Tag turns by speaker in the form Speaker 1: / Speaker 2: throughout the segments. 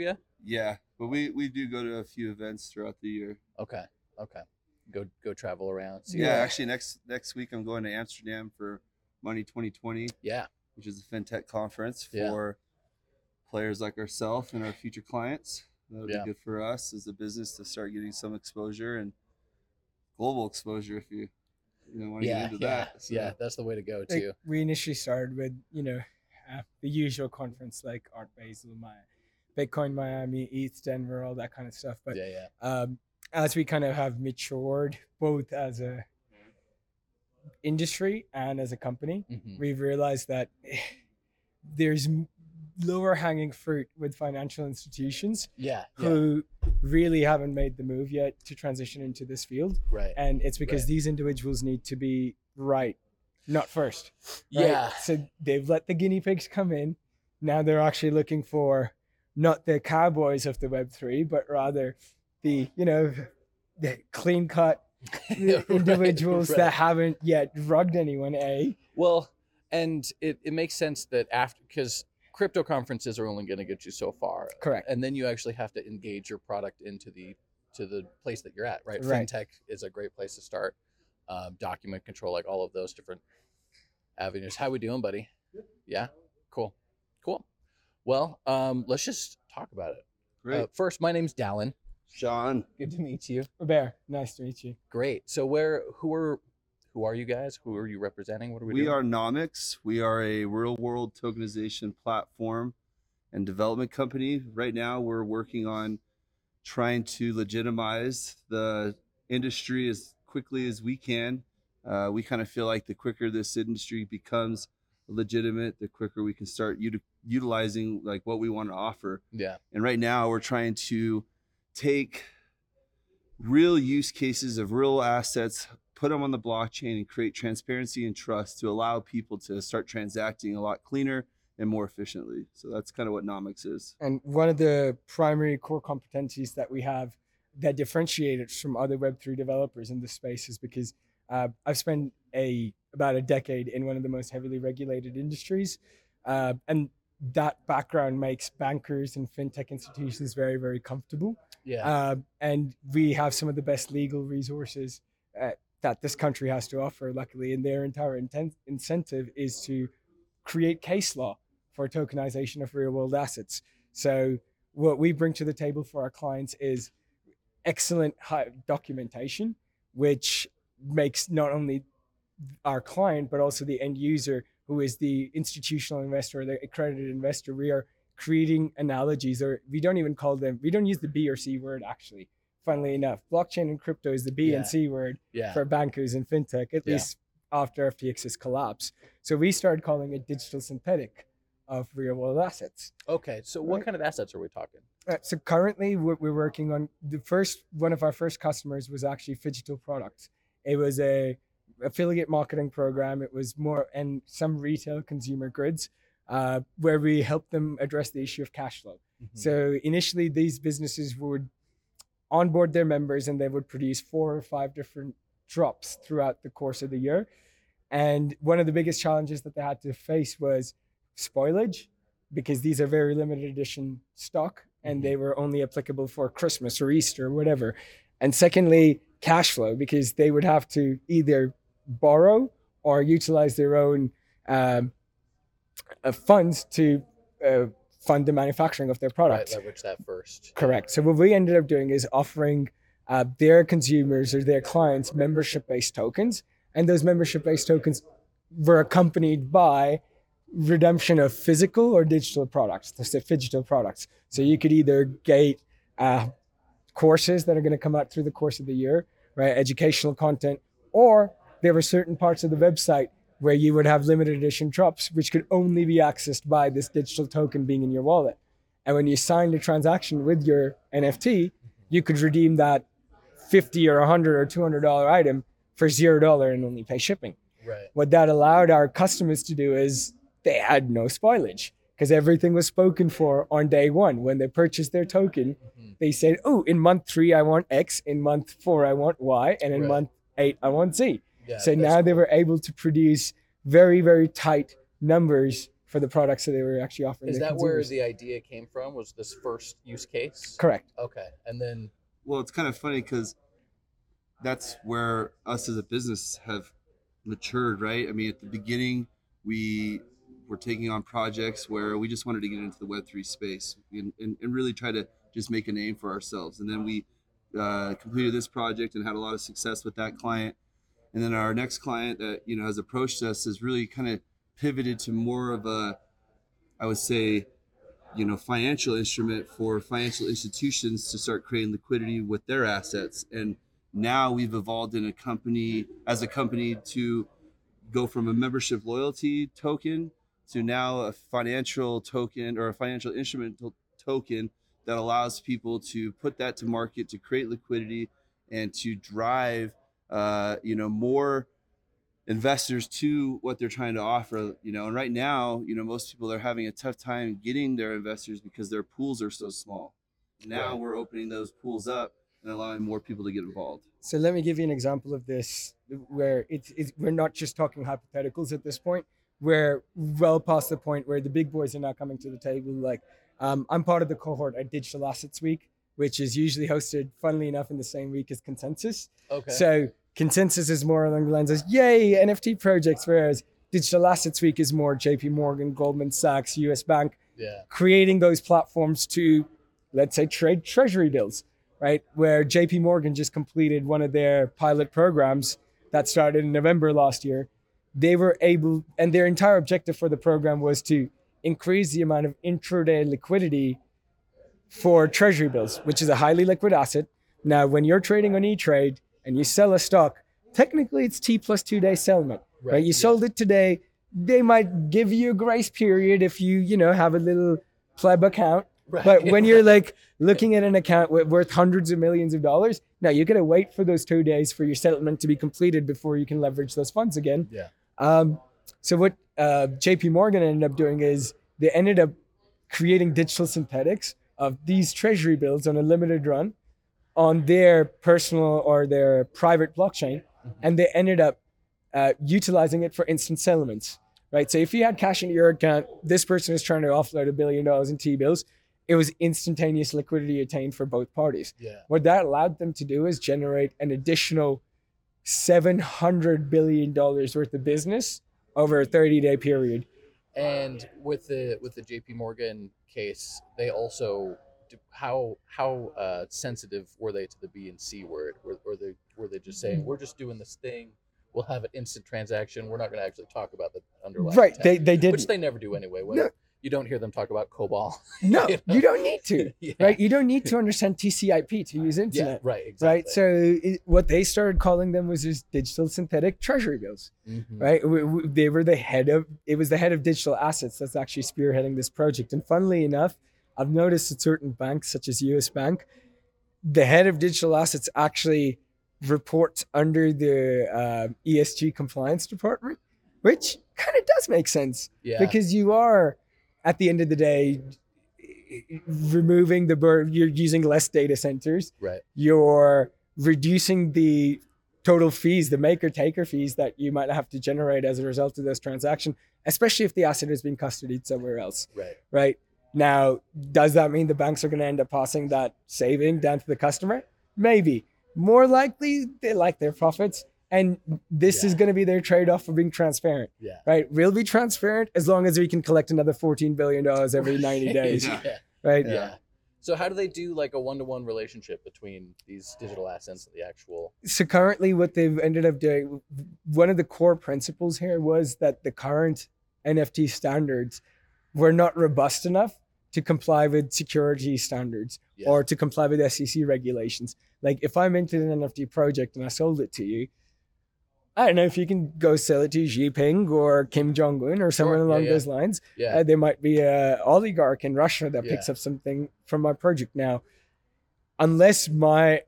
Speaker 1: you?
Speaker 2: Yeah, but we we do go to a few events throughout the year.
Speaker 1: Okay. Okay. Go go travel around. See
Speaker 2: Yeah, actually next next week I'm going to Amsterdam for Money 2020,
Speaker 1: Yeah.
Speaker 2: which is a fintech conference
Speaker 1: Yeah.
Speaker 2: for players like ourselves and our future clients. That would
Speaker 1: Yeah.
Speaker 2: be good for us as a business to start getting some exposure and global exposure if you you know want to
Speaker 1: Yeah.
Speaker 2: get into
Speaker 1: Yeah.
Speaker 2: that. So,
Speaker 1: Yeah. That's the way to go
Speaker 3: Like,
Speaker 1: too.
Speaker 3: we initially started with you know uh, the usual conference like Art Basel, my Bitcoin Miami, ETH Denver, all that kind of stuff. But
Speaker 1: yeah. Yeah.
Speaker 3: um, as we kind of have matured both as a industry and as a company,
Speaker 1: Mhm.
Speaker 3: we've realized that there's lower hanging fruit with financial institutions
Speaker 1: Yeah. Yeah.
Speaker 3: who really haven't made the move yet to transition into this field
Speaker 1: Right.
Speaker 3: and it's because
Speaker 1: Right.
Speaker 3: these individuals need to be right not first right?
Speaker 1: Yeah.
Speaker 3: so they've let the guinea pigs come in now they're actually looking for not the cowboys of the web3 but rather the you know the clean cut
Speaker 1: Right,
Speaker 3: individuals
Speaker 1: right.
Speaker 3: that haven't yet rugged anyone a
Speaker 1: Well, and it, it makes sense that after because crypto conferences are only going to get you so far,
Speaker 3: correct
Speaker 1: and then you actually have to engage your product into the to the place that you're at. Right.
Speaker 3: Right.
Speaker 1: FinTech is a great place to start. Um, document control, like all of those different avenues. How we doing, buddy? Yeah. Cool. Cool. Well, um, let's just talk about it.
Speaker 2: Great.
Speaker 1: Uh, first, my name's Dallin.
Speaker 2: Shaun,
Speaker 1: Good to meet you.
Speaker 3: bear nice to meet you
Speaker 1: Great. So where who are who are you guys? Who are you representing? What are we,
Speaker 2: we
Speaker 1: doing?
Speaker 2: are Nomyx. We are a real world tokenization platform and development company. Right now, we're working on trying to legitimize the industry as quickly as we can. Uh, we kind of feel like the quicker this industry becomes legitimate, the quicker we can start uti- utilizing like what we want to offer.
Speaker 1: Yeah.
Speaker 2: And right now, we're trying to take real use cases of real assets, put them on the blockchain, and create transparency and trust to allow people to start transacting a lot cleaner and more efficiently. So that's kind of what Nomyx is.
Speaker 3: And one of the primary core competencies that we have that differentiate us from other Web3 developers in this space is because uh, I've spent a about a decade in one of the most heavily regulated industries, uh, and that background makes bankers and fintech institutions very, very comfortable.
Speaker 1: Yeah.
Speaker 3: Uh, and we have some of the best legal resources uh, that this country has to offer, luckily, and their entire intent, incentive is to create case law for tokenization of real world assets. So, what we bring to the table for our clients is excellent documentation, which makes not only our client, but also the end user, who is the institutional investor, the accredited investor. We are creating analogies, or we don't even call them, we don't use the B or C word actually. Funnily enough, blockchain and crypto is the B
Speaker 1: Yeah.
Speaker 3: and C word
Speaker 1: yeah.
Speaker 3: for bankers and fintech, at
Speaker 1: Yeah.
Speaker 3: least after FTX's collapse. So we started calling it digital synthetic of real world assets.
Speaker 1: Okay, so what kind of assets are we talking?
Speaker 3: Uh, so currently what we're working on the first one of our first customers was actually Digital Products. It was a affiliate marketing program. It was more and some retail consumer goods uh, where we helped them address the issue of cash flow.
Speaker 1: Mm-hmm.
Speaker 3: So initially, these businesses would onboard their members and they would produce four or five different drops throughout the course of the year. And one of the biggest challenges that they had to face was spoilage, because these are very limited edition stock and
Speaker 1: Mhm.
Speaker 3: they were only applicable for Christmas or Easter or whatever. And secondly, cash flow, because they would have to either borrow or utilize their own um, uh, funds to uh, fund the manufacturing of their
Speaker 1: right,
Speaker 3: products.
Speaker 1: leverage that first.
Speaker 3: Correct. So what we ended up doing is offering uh, their consumers or their clients membership-based tokens, and those membership-based tokens were accompanied by redemption of physical or digital products, the digital products. So you could either gate uh, courses that are going to come out through the course of the year, right? Educational content, or there were certain parts of the website where you would have limited edition drops, which could only be accessed by this digital token being in your wallet. And when you signed a transaction with your NFT, you could redeem that 50 or 100 or 200 dollar item for zero dollar and only pay shipping.
Speaker 1: Right.
Speaker 3: What that allowed our customers to do is they had no spoilage because everything was spoken for on day one. When they purchased their token,
Speaker 1: Mhm.
Speaker 3: they said, "Oh, in month three I want X, in month four I want Y, and in
Speaker 1: Right.
Speaker 3: month eight I want Z."
Speaker 1: Yeah.
Speaker 3: so
Speaker 1: that's
Speaker 3: now they were able to produce very very tight numbers for the products that they were actually offering.
Speaker 1: Is
Speaker 3: their
Speaker 1: that where the idea came from? Was this first use case?
Speaker 3: correct?
Speaker 1: Okay, and then
Speaker 2: Well, it's kind of funny because that's where us as a business have matured, right? I mean, at the beginning, we were taking on projects where we just wanted to get into the Web3 space and, and, and really try to just make a name for ourselves. And then we uh, completed this project and had a lot of success with that client. And then our next client that you know has approached us has really kind of pivoted to more of a, I would say, you know financial instrument for financial institutions to start creating liquidity with their assets. And now we've evolved in a company as a company to go from a membership loyalty token to now a financial token or a financial instrument to- token that allows people to put that to market to create liquidity and to drive uh, you know more investors to what they're trying to offer you know and right now you know most people are having a tough time getting their investors because their pools are so small now
Speaker 1: Right.
Speaker 2: we're opening those pools up and allowing more people to get involved
Speaker 3: So let me give you an example of this, where it's, it's we're not just talking hypotheticals at this point. We're well past the point where the big boys are now coming to the table. Like, um, I'm part of the cohort at Digital Assets Week, which is usually hosted, funnily enough, in the same week as Consensus.
Speaker 1: okay,
Speaker 3: So Consensus is more along the lines of yay NFT projects, whereas Digital Assets Week is more J.P. Morgan, Goldman Sachs, U.S. Bank,
Speaker 1: yeah,
Speaker 3: creating those platforms to, let's say, trade treasury bills, right? Where JP Morgan just completed one of their pilot programs that started in November last year. They were able, and their entire objective for the program was to increase the amount of intraday liquidity for treasury bills, which is a highly liquid asset. Now, when you're trading on E-Trade and you sell a stock, technically it's T plus two day settlement, right? You
Speaker 1: yeah.
Speaker 3: sold it today. They might give you a grace period if you, you know, have a little pleb account.
Speaker 1: right.
Speaker 3: But when you're like looking at an account worth hundreds of millions of dollars, now you're gonna wait for those two days for your settlement to be completed before you can leverage those funds again.
Speaker 1: Yeah.
Speaker 3: Um, so what uh, J.P. Morgan ended up doing is they ended up creating digital synthetics of these treasury bills on a limited run on their personal or their private blockchain, and they ended up uh, utilizing it for instant settlements. Right. So if you had cash in your account, this person is trying to offload a billion dollars in T bills. It was instantaneous liquidity attained for both parties.
Speaker 1: yeah,
Speaker 3: What that allowed them to do is generate an additional $700 billion worth of business over a 30 day period.
Speaker 1: and with the with the J.P. Morgan case, they also how how uh, sensitive were they to the B and C word? Were, were they were they just saying we're just doing this thing? We'll have an instant transaction. We're not going to actually talk about the underlying
Speaker 3: Right.
Speaker 1: tech,"
Speaker 3: They, they did.
Speaker 1: which they never do anyway. When
Speaker 3: No.
Speaker 1: you don't hear them talk about COBOL,
Speaker 3: no,
Speaker 1: you know?
Speaker 3: you don't need to.
Speaker 1: yeah.
Speaker 3: Right. You don't need to understand TCP to use internet, Yeah,
Speaker 1: right, exactly.
Speaker 3: Right. So it, what they started calling them was just digital synthetic treasury bills.
Speaker 1: Mhm.
Speaker 3: right? W- w- They were the head of it was the head of digital assets that's actually spearheading this project. And funnily enough, I've noticed at certain banks such as US Bank, the head of digital assets actually reports under the uh, ESG compliance department, which kind of does make sense.
Speaker 1: Yeah,
Speaker 3: because you are at the end of the day removing the bur- you're using less data centers.
Speaker 1: Right,
Speaker 3: you're reducing the total fees, the maker taker fees that you might have to generate as a result of this transaction, especially if the asset has been custodied somewhere else,
Speaker 1: right.
Speaker 3: right? Now, does that mean the banks are going to end up passing that saving down to the customer? Maybe. More likely, they like their profits. And this is going to be their trade off for being transparent,
Speaker 1: Yeah.
Speaker 3: right? We'll be transparent as long as we can collect another $14 billion every 90 days,
Speaker 1: yeah.
Speaker 3: right?
Speaker 1: yeah. So how do they do like a one-to-one relationship between these digital assets and the actual?
Speaker 3: so currently what they've ended up doing one of the core principles here was that the current nft standards were not robust enough to comply with security standards
Speaker 1: Yeah.
Speaker 3: or to comply with sec regulations like if i'm into an nft project and i sold it to you I don't know if you can go sell it to Xi Jinping or Kim Jong Un or someone
Speaker 1: Sure,
Speaker 3: along
Speaker 1: yeah.
Speaker 3: those lines.
Speaker 1: Yeah.
Speaker 3: Uh, there might be a oligarch in Russia that picks up something from my project now. Unless my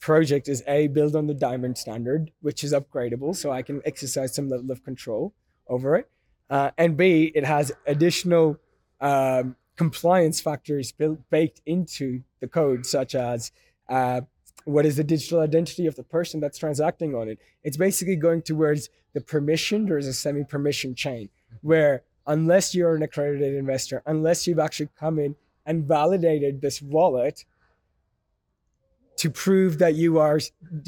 Speaker 3: project is a built on the diamond standard, which is upgradable, so I can exercise some level of control over it, uh, and b it has additional um, compliance factors built baked into the code, such as uh, what is the digital identity of the person that's transacting on it. It's basically going towards the permissioned or is a semi permission chain, where unless you're an accredited investor, unless you've actually come in and validated this wallet to prove that you are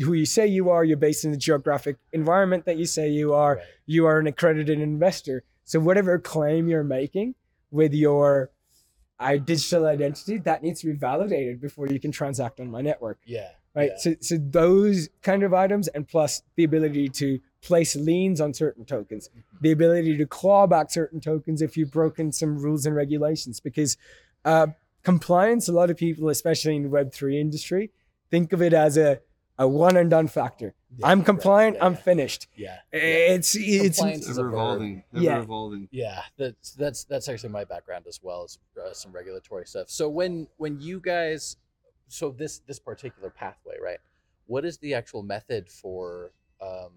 Speaker 3: who you say you are, you're based in the geographic environment that you say you are,
Speaker 1: Right.
Speaker 3: you are an accredited investor. So whatever claim you're making with your uh, digital identity, that needs to be validated before you can transact on my network
Speaker 1: Yeah.
Speaker 3: right?
Speaker 1: Yeah.
Speaker 3: So, so those kind of items, and plus the ability to place liens on certain tokens, the ability to claw back certain tokens if you've broken some rules and regulations. Because uh, compliance, a lot of people, especially in the Web three industry, think of it as a a one and done factor.
Speaker 1: Yeah,
Speaker 3: I'm
Speaker 1: right.
Speaker 3: compliant.
Speaker 1: Yeah,
Speaker 3: I'm
Speaker 1: yeah.
Speaker 3: finished.
Speaker 1: Yeah.
Speaker 3: It's it's
Speaker 1: Compliance is
Speaker 2: Ever evolving. Ever
Speaker 3: Yeah.
Speaker 2: evolving.
Speaker 1: Yeah, that's that's that's actually my background as well as uh, some regulatory stuff. So when when you guys, so this this particular pathway, right? What is the actual method for um,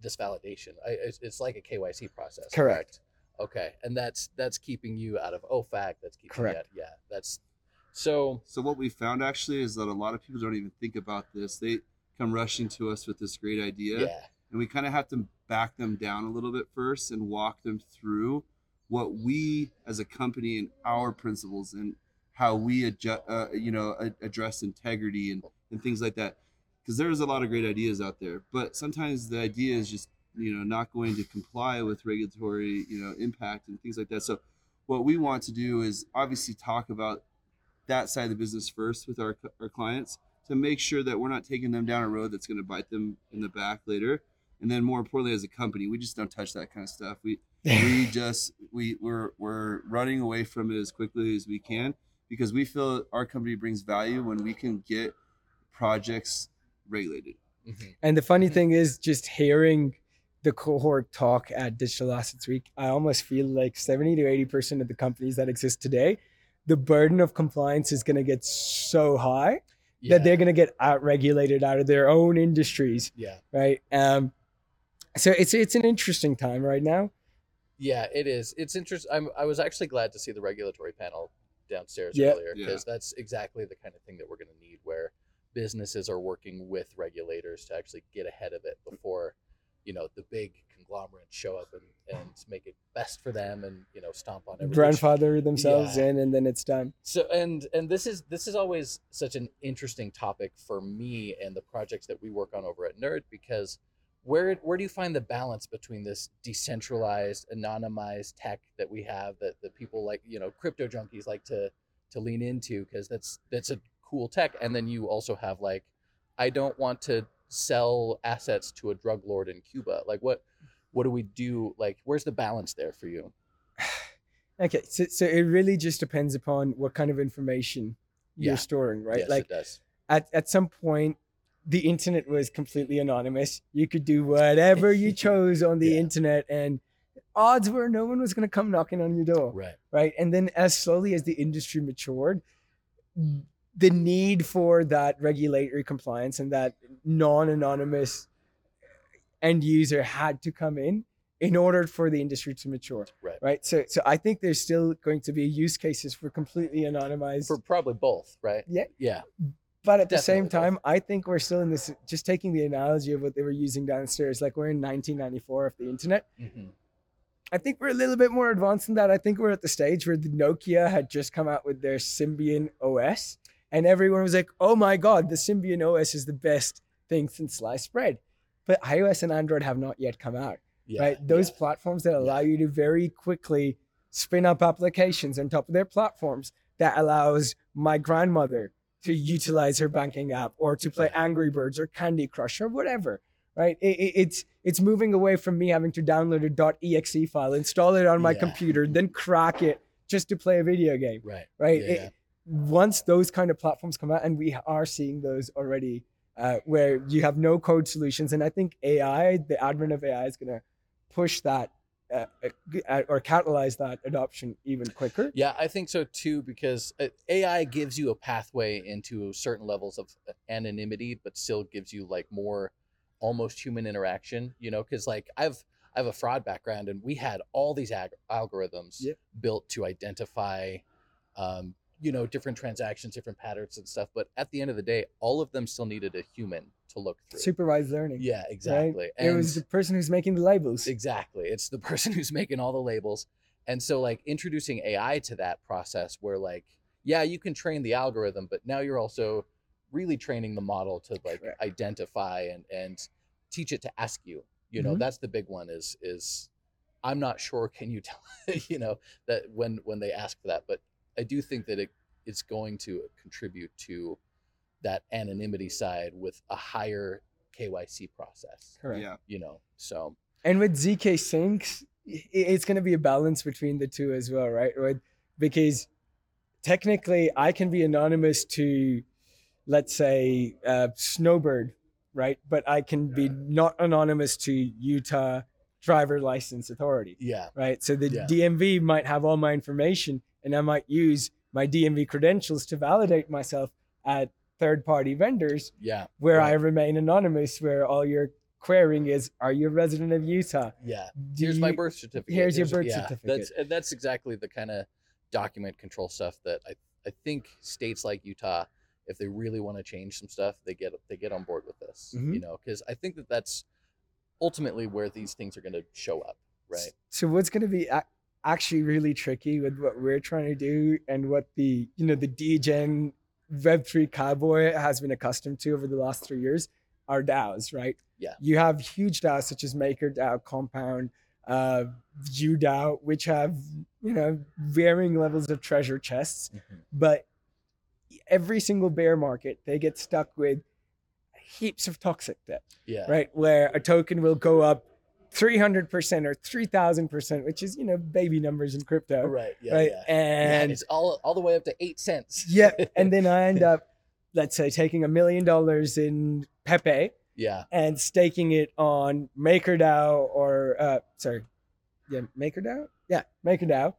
Speaker 1: this validation? I, it's, it's like a KYC process.
Speaker 3: Correct.
Speaker 1: Okay, and that's that's keeping you out of OFAC. That's keeping
Speaker 3: Correct.
Speaker 1: You out, yeah, that's so.
Speaker 2: So what we found actually is that a lot of people don't even think about this. They come rushing to us with this great idea,
Speaker 1: Yeah,
Speaker 2: and we kind of have to back them down a little bit first and walk them through what we as a company and our principles and how we adjust, uh, you know, address integrity and, and things like that. Because there's a lot of great ideas out there, but sometimes the idea is just you know not going to comply with regulatory you know impact and things like that. So what we want to do is obviously talk about that side of the business first with our, our clients to make sure that we're not taking them down a road that's going to bite them in the back later. And then more importantly as a company we just don't touch that kind of stuff. We we just we we're we're running away from it as quickly as we can because we feel our company brings value when we can get projects regulated.
Speaker 1: Mhm,
Speaker 3: And the funny thing is, just hearing the cohort talk at Digital Assets Week, I almost feel like 70 to 80% of the companies that exist today, the burden of compliance is going to get so high
Speaker 1: yeah,
Speaker 3: that they're going to get out regulated out of their own industries,
Speaker 1: yeah,
Speaker 3: right? Um, so it's it's an interesting time right now.
Speaker 1: yeah. It is. It's interesting. I'm. I was actually glad to see the regulatory panel downstairs
Speaker 3: Yeah.
Speaker 1: earlier
Speaker 2: Yeah.
Speaker 1: because that's exactly the kind of thing that we're going to need where businesses are working with regulators to actually get ahead of it before you know the big conglomerates show up and, and make it best for them and you know stomp on everything
Speaker 3: Grandfather themselves
Speaker 1: Yeah.
Speaker 3: in, and then it's done.
Speaker 1: so and and this is this is always such an interesting topic for me and the projects that we work on over at nerd because where where do you find the balance between this decentralized anonymized tech that we have that that people like you know crypto junkies like to to lean into because that's that's a cool tech and then you also have like i don't want to sell assets to a drug lord in cuba like what what do we do like where's the balance there for you?
Speaker 3: Okay, so, so it really just depends upon what kind of information you're storing, right?
Speaker 1: yes
Speaker 3: like
Speaker 1: it does.
Speaker 3: at, at some point the internet was completely anonymous. You could do whatever you chose on the
Speaker 1: Yeah.
Speaker 3: internet and odds were no one was going to come knocking on your door
Speaker 1: right.
Speaker 3: right? And then as slowly as the industry matured the need for that regulatory compliance and that non-anonymous end user had to come in in order for the industry to mature
Speaker 1: Right.
Speaker 3: right so so i think there's still going to be use cases for completely anonymized
Speaker 1: for probably both right
Speaker 3: yeah
Speaker 1: yeah
Speaker 3: but at the same
Speaker 1: Definitely.
Speaker 3: time, I think we're still in this. Just taking the analogy of what they were using downstairs, like we're in 1994 of the internet.
Speaker 1: Mhm.
Speaker 3: I think we're a little bit more advanced than that. I think we're at the stage where the Nokia had just come out with their Symbian OS, and everyone was like, "Oh my god, the Symbian OS is the best thing since sliced bread." But iOS and Android have not yet come out,
Speaker 1: yeah
Speaker 3: right? Those
Speaker 1: yeah.
Speaker 3: platforms that allow you to very quickly spin up applications on top of their platforms that allows my grandmother to utilize her banking app or to play Angry Birds or Candy Crush or whatever. Right? It, it- it's it's moving away from me having to download a .exe file, install it on my
Speaker 1: Yeah.
Speaker 3: computer, then crack it just to play a video game.
Speaker 1: right
Speaker 3: Right? It-. Once those kind of platforms come out, and we are seeing those already, uh, where you have no code solutions, and I think AI, the advent of AI, is going to push that uh, uh, or catalyze that adoption even quicker.
Speaker 1: Yeah, I think so too because uh, AI gives you a pathway into certain levels of anonymity, but still gives you like more almost human interaction. You know, because like I've I have a fraud background, and we had all these ag- algorithms
Speaker 3: Yeah.
Speaker 1: built to identify, um, you know, different transactions, different patterns and stuff. But at the end of the day, all of them still needed a human to look through.
Speaker 3: Supervised learning.
Speaker 1: yeah,
Speaker 3: right?
Speaker 1: exactly.
Speaker 3: It was the person who's making the labels.
Speaker 1: Exactly. It's the person who's making all the labels. And so like introducing AI to that process where like, yeah, you can train the algorithm, but now you're also really training the model to like
Speaker 3: Correct.
Speaker 1: identify and and teach it to ask you. You know,
Speaker 3: Mhm.
Speaker 1: that's the big one is is I'm not sure can you tell you know that when when they ask for that, but I do think that it it's going to contribute to that anonymity side with a higher KYC process.
Speaker 3: Correct.
Speaker 2: Yeah.
Speaker 1: You know, so
Speaker 3: And with ZK Syncs, it's going to be a balance between the two as well, right? With- Because technically, I can be anonymous to, let's say, uh, Snowbird, right? But I can be not anonymous to Utah Driver License Authority,
Speaker 1: yeah,
Speaker 3: right? So the
Speaker 1: Yeah.
Speaker 3: DMV might have all my information, and I might use my DMV credentials to validate myself at third-party vendors
Speaker 1: yeah,
Speaker 3: where I remain anonymous, where all you're querying is, are you a resident of Utah?
Speaker 1: yeah.
Speaker 3: Do
Speaker 1: Here's my birth certificate.
Speaker 3: here's your birth
Speaker 1: yeah,
Speaker 3: certificate.
Speaker 1: That's and that's exactly the kind of document control stuff that I I think states like Utah, if they really want to change some stuff, they get they get on board with this. You
Speaker 3: Mhm.
Speaker 1: know, because I think that that's ultimately where these things are going to show up, right?
Speaker 3: So what's going to be actually really tricky with what we're trying to do and what the you know the DGen Web3 cowboy has been accustomed to over the last three years are DAOs, right?
Speaker 1: Yeah.
Speaker 3: You have huge DAOs such as MakerDAO, Compound, uh, UDAO, which have you know varying levels of treasure chests, but every single bear market they get stuck with heaps of toxic debt
Speaker 1: Yeah,
Speaker 3: right? Where a token will go up 300% or 3000%, which is, you know, baby numbers in crypto.
Speaker 1: right, yeah,
Speaker 3: right.
Speaker 1: yeah. Yeah,
Speaker 3: And
Speaker 1: it's all all the way up to eight cents.
Speaker 3: yeah. And then I end up, let's say, taking a million dollars in Pepe
Speaker 1: yeah,
Speaker 3: and staking it on MakerDAO or, uh, sorry, yeah, MakerDAO? Yeah, MakerDAO,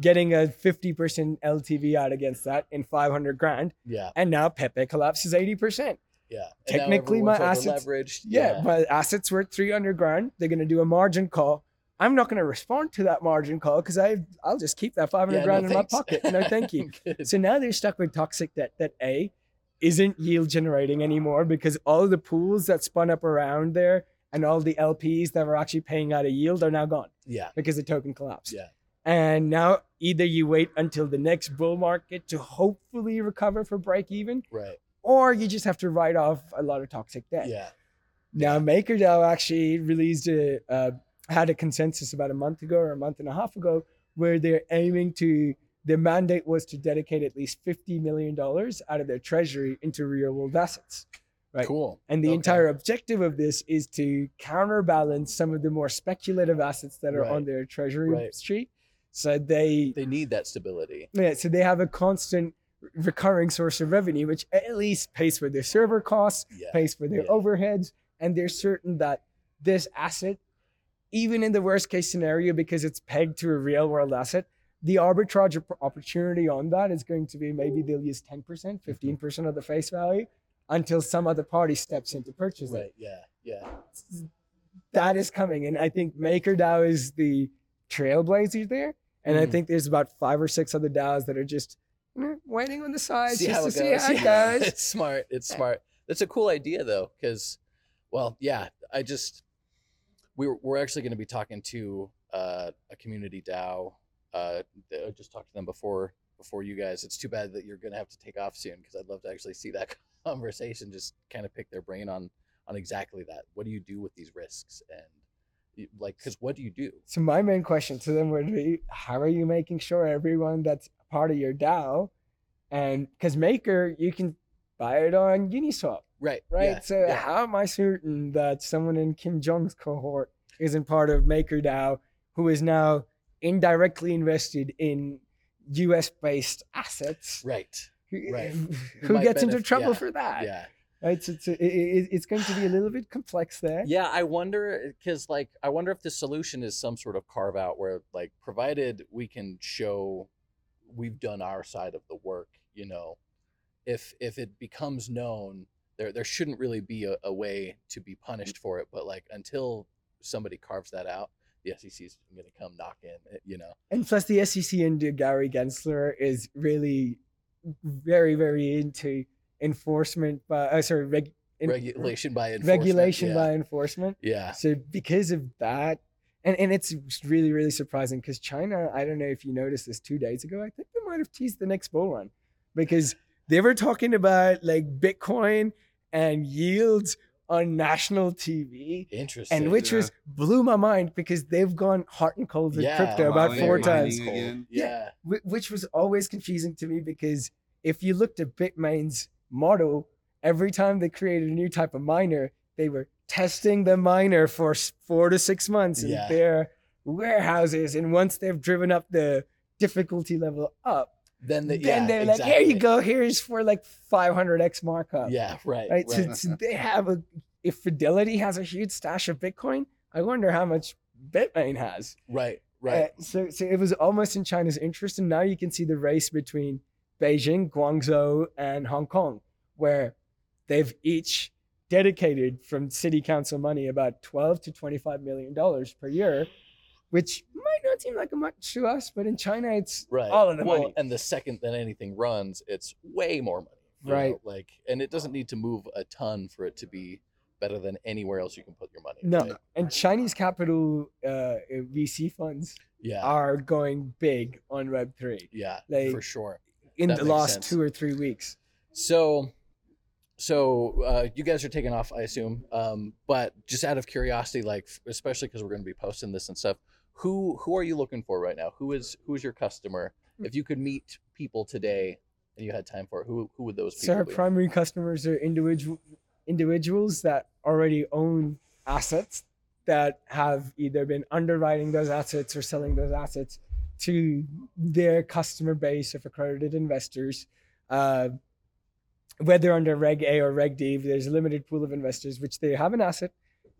Speaker 3: getting a 50% LTV out against that in 500 grand.
Speaker 1: yeah,
Speaker 3: And now Pepe collapses 80%.
Speaker 1: Yeah.
Speaker 3: Technically, my assets-
Speaker 1: leveraged.
Speaker 3: Yeah, my assets worth 300 grand. They're going to do a margin call. I'm not going to respond to that margin call because I I'll just keep that 500
Speaker 1: Yeah,
Speaker 3: grand
Speaker 1: no
Speaker 3: in
Speaker 1: thanks.
Speaker 3: my pocket. No, thank you. So now they're stuck with toxic debt that A isn't yield generating anymore because all the pools that spun up around there and all the LPs that were actually paying out a yield are now gone
Speaker 1: yeah,
Speaker 3: because the token collapsed.
Speaker 1: yeah,
Speaker 3: And now either you wait until the next bull market to hopefully recover for break even,
Speaker 1: right.
Speaker 3: Or you just have to write off a lot of toxic debt.
Speaker 1: Yeah,
Speaker 3: Now, MakerDAO actually released a uh, had a consensus about a month ago or a month and a half ago where they're aiming to. Their mandate was to dedicate at least fifty million dollars out of their treasury into real world assets, right?
Speaker 1: cool.
Speaker 3: And the
Speaker 1: Okay.
Speaker 3: entire objective of this is to counterbalance some of the more speculative assets that are on their treasury
Speaker 1: Right.
Speaker 3: street. So they
Speaker 1: They need that stability.
Speaker 3: yeah, so they have a constant recurring source of revenue, which at least pays for their server costs,
Speaker 1: Yeah,
Speaker 3: pays for their
Speaker 1: Yeah.
Speaker 3: overheads, and they're certain that this asset, even in the worst case scenario, because it's pegged to a real world asset, the arbitrage opportunity on that is going to be maybe they'll use 10%,
Speaker 1: Mm-hmm.
Speaker 3: 15% of the face value until some other party steps in to purchase it.
Speaker 1: Yeah, yeah.
Speaker 3: That is coming. And I think MakerDAO is the trailblazer there. And I
Speaker 1: Mhm.
Speaker 3: think there's about five or six other DAOs that are just waiting on the sides
Speaker 1: see
Speaker 3: just to see how it
Speaker 1: Yeah,
Speaker 3: goes.
Speaker 1: It's smart. It's smart. That's a cool idea though, because, well, yeah, I just we we're, we're actually going to be talking to uh, a community DAO. Uh, I just talked to them before before you guys. It's too bad that you're going to have to take off soon because I'd love to actually see that conversation. Just kind of pick their brain on on exactly that. What do you do with these risks and like because what do you do?
Speaker 3: So my main question to them would be, how are you making sure everyone that's part of your DAO, and because Maker you can buy it on Uniswap,
Speaker 1: Right.
Speaker 3: right?
Speaker 1: yeah,
Speaker 3: so
Speaker 1: yeah.
Speaker 3: how am I certain that someone in Kim Jong's cohort isn't part of MakerDAO who is now indirectly invested in U.S. based assets?
Speaker 1: right.
Speaker 3: Who,
Speaker 1: Right.
Speaker 3: who
Speaker 1: might
Speaker 3: gets into trouble
Speaker 1: yeah,
Speaker 3: for that?
Speaker 1: Yeah.
Speaker 3: So it's, it, it, it's going to be a little bit complex there.
Speaker 1: Yeah, I wonder because like I wonder if the solution is some sort of carve out where like provided we can show we've done our side of the work, you know, if if it becomes known, there there shouldn't really be a, a way to be punished for it. But like until somebody carves that out, the SEC is going to come knock in, eh, you know.
Speaker 3: And plus, the SEC under Gary Gensler is really very, very into enforcement by, uh, sorry, reg, in-
Speaker 1: Regulation by enforcement.
Speaker 3: regulation
Speaker 1: yeah.
Speaker 3: by enforcement.
Speaker 1: yeah,
Speaker 3: So because of that, and and it's really really surprising because China. I don't know if you noticed this two days ago. I think they might have teased the next bull run because they were talking about like Bitcoin and yields on national TV,
Speaker 1: Interesting.
Speaker 3: and which
Speaker 2: yeah.
Speaker 3: was blew my mind because they've gone hot and cold with
Speaker 1: Yeah,
Speaker 3: crypto about four times.
Speaker 2: again.
Speaker 1: Yeah.
Speaker 3: Which was always confusing to me because if you looked at Bitmain's model, every time they created a new type of miner, they were testing the miner for four to six months in
Speaker 1: Yeah.
Speaker 3: their warehouses. And once they've driven up the difficulty level up,
Speaker 1: Then, the,
Speaker 3: then
Speaker 1: yeah,
Speaker 3: they're like, here you go, here's for like 500x markup.
Speaker 1: Yeah, right.
Speaker 3: Right.
Speaker 1: right.
Speaker 3: So, so they have a, if Fidelity has a huge stash of Bitcoin, I wonder how much Bitmain has.
Speaker 1: right. Right.
Speaker 3: Uh, so, so it was almost in China's interest, and now you can see the race between Beijing, Guangzhou, and Hong Kong, where they've each dedicated from city council money about 12 to 25 million dollars per year, which might not seem like a much to us, but in China it's
Speaker 1: right.
Speaker 3: all of the
Speaker 1: well,
Speaker 3: money.
Speaker 1: and the second that anything runs, it's way more money.
Speaker 3: Right.
Speaker 1: know, Like, and it doesn't need to move a ton for it to be better than anywhere else you can put your money.
Speaker 3: No,
Speaker 1: right?
Speaker 3: and Chinese capital uh, VC funds
Speaker 1: Yeah.
Speaker 3: are going big on Web three
Speaker 1: yeah.
Speaker 3: like-
Speaker 1: for sure.
Speaker 3: In the last
Speaker 1: sense.
Speaker 3: two or three weeks.
Speaker 1: So, so uh, you guys are taking off, I assume. Um, but just out of curiosity, like especially because we're going to be posting this and stuff, who who are you looking for right now? Who is who is your customer? If you could meet people today and you had time for it, who who would those people?
Speaker 3: So our
Speaker 1: be?
Speaker 3: primary customers are individual individuals that already own assets that have either been underwriting those assets or selling those assets to their customer base of accredited investors. Uh, whether under Reg A or Reg D, there's a limited pool of investors which they have an asset.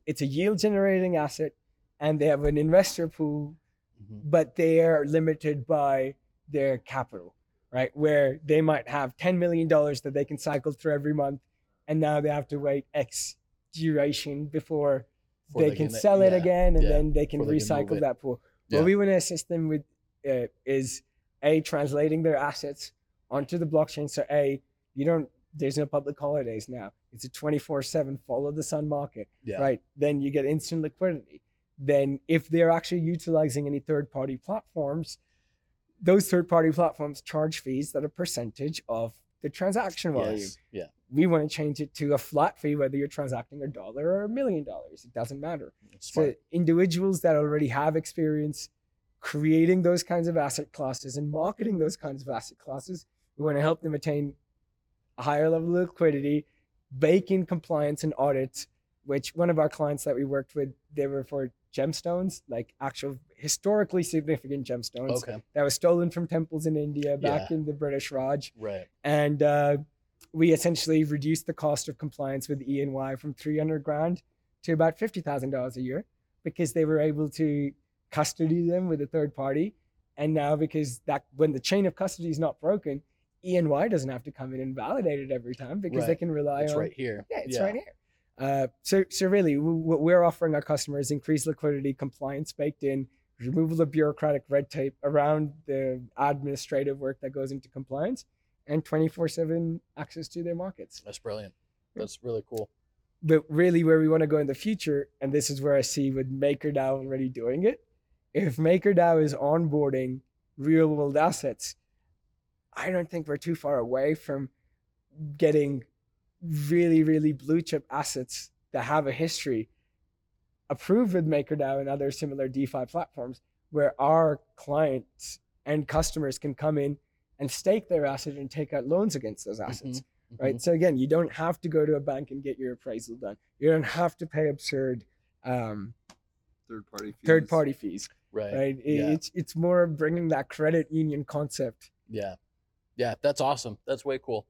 Speaker 3: It's a yield generating asset, and they have an investor pool
Speaker 1: Mhm.
Speaker 3: but they are limited by their capital, right? Where they might have $10 million that they can cycle through every month, and now they have to wait X duration before
Speaker 1: Before
Speaker 3: they,
Speaker 1: they
Speaker 3: can
Speaker 1: can-
Speaker 3: sell it
Speaker 1: yeah,
Speaker 3: again, and
Speaker 1: yeah,
Speaker 3: then they can
Speaker 1: before they can
Speaker 3: recycle that pool.
Speaker 1: Yeah.
Speaker 3: What we want to assist them with uh, is A, translating their assets onto the blockchain. So, A, you don't, there's no public holidays now. It's a 24 7 follow the sun market
Speaker 1: Yeah.
Speaker 3: right? Then you get instant liquidity. Then, if they're actually utilizing any third party platforms, those third party platforms charge fees that are percentage of the transaction volume.
Speaker 1: Yes. Yeah.
Speaker 3: We want to change it to a flat fee, whether you're transacting a dollar or a million dollars. It doesn't matter.
Speaker 1: Smart.
Speaker 3: So, individuals that already have experience creating those kinds of asset classes and marketing those kinds of asset classes, we want to help them attain a higher level of liquidity, bake in compliance and audits, which one of our clients that we worked with, they were for gemstones, like actual historically significant gemstones
Speaker 1: Okay.
Speaker 3: that was stolen from temples in India back
Speaker 1: Yeah.
Speaker 3: in the British Raj.
Speaker 1: Right.
Speaker 3: And uh, we essentially reduced the cost of compliance with E&Y from 300 grand to about $50,000 a year because they were able to custody them with a third party. And now because that when the chain of custody is not broken, E&Y doesn't have to come in and validate it every time because they can rely on
Speaker 1: It's
Speaker 3: on
Speaker 1: right here.
Speaker 3: yeah, it's right here. Uh, so, so really, what we're offering our customers increased liquidity, compliance baked in, removal of bureaucratic red tape around the administrative work that goes into compliance, and 24/7 access to their markets.
Speaker 1: That's brilliant. That's really cool.
Speaker 3: But really, where we want to go in the future, and this is where I see with MakerDAO already doing it. If MakerDAO is onboarding real world assets, I don't think we're too far away from getting really, really blue chip assets that have a history approved with MakerDAO and other similar DeFi platforms where our clients and customers can come in and stake their asset and take out loans against those assets right? So again, you don't have to go to a bank and get your appraisal done. You don't have to pay absurd um,
Speaker 2: Third party. fees.
Speaker 3: third party fees,
Speaker 1: Right.
Speaker 3: right? It-
Speaker 1: Yeah.
Speaker 3: It's it's more bringing that credit union concept.
Speaker 1: Yeah. Yeah. That's awesome. That's way cool.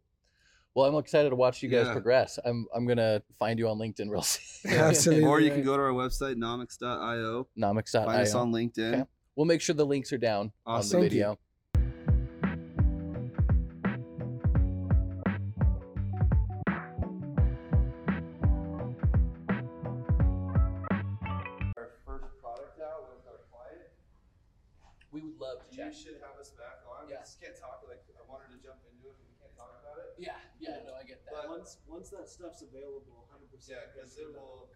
Speaker 1: Well, I'm excited to watch you guys
Speaker 2: Yeah.
Speaker 1: progress. I'm I'm gonna find you on LinkedIn real soon.
Speaker 3: Absolutely.
Speaker 2: Or you can go to our website, nomyx.io.
Speaker 1: Nomyx.io.
Speaker 2: Find us on LinkedIn.
Speaker 1: Okay. We'll make sure the links are down
Speaker 2: Awesome.
Speaker 1: on the
Speaker 3: Thank you.
Speaker 1: video.
Speaker 4: Once once that stuff's available, hundred percent.
Speaker 2: Yeah, because it will.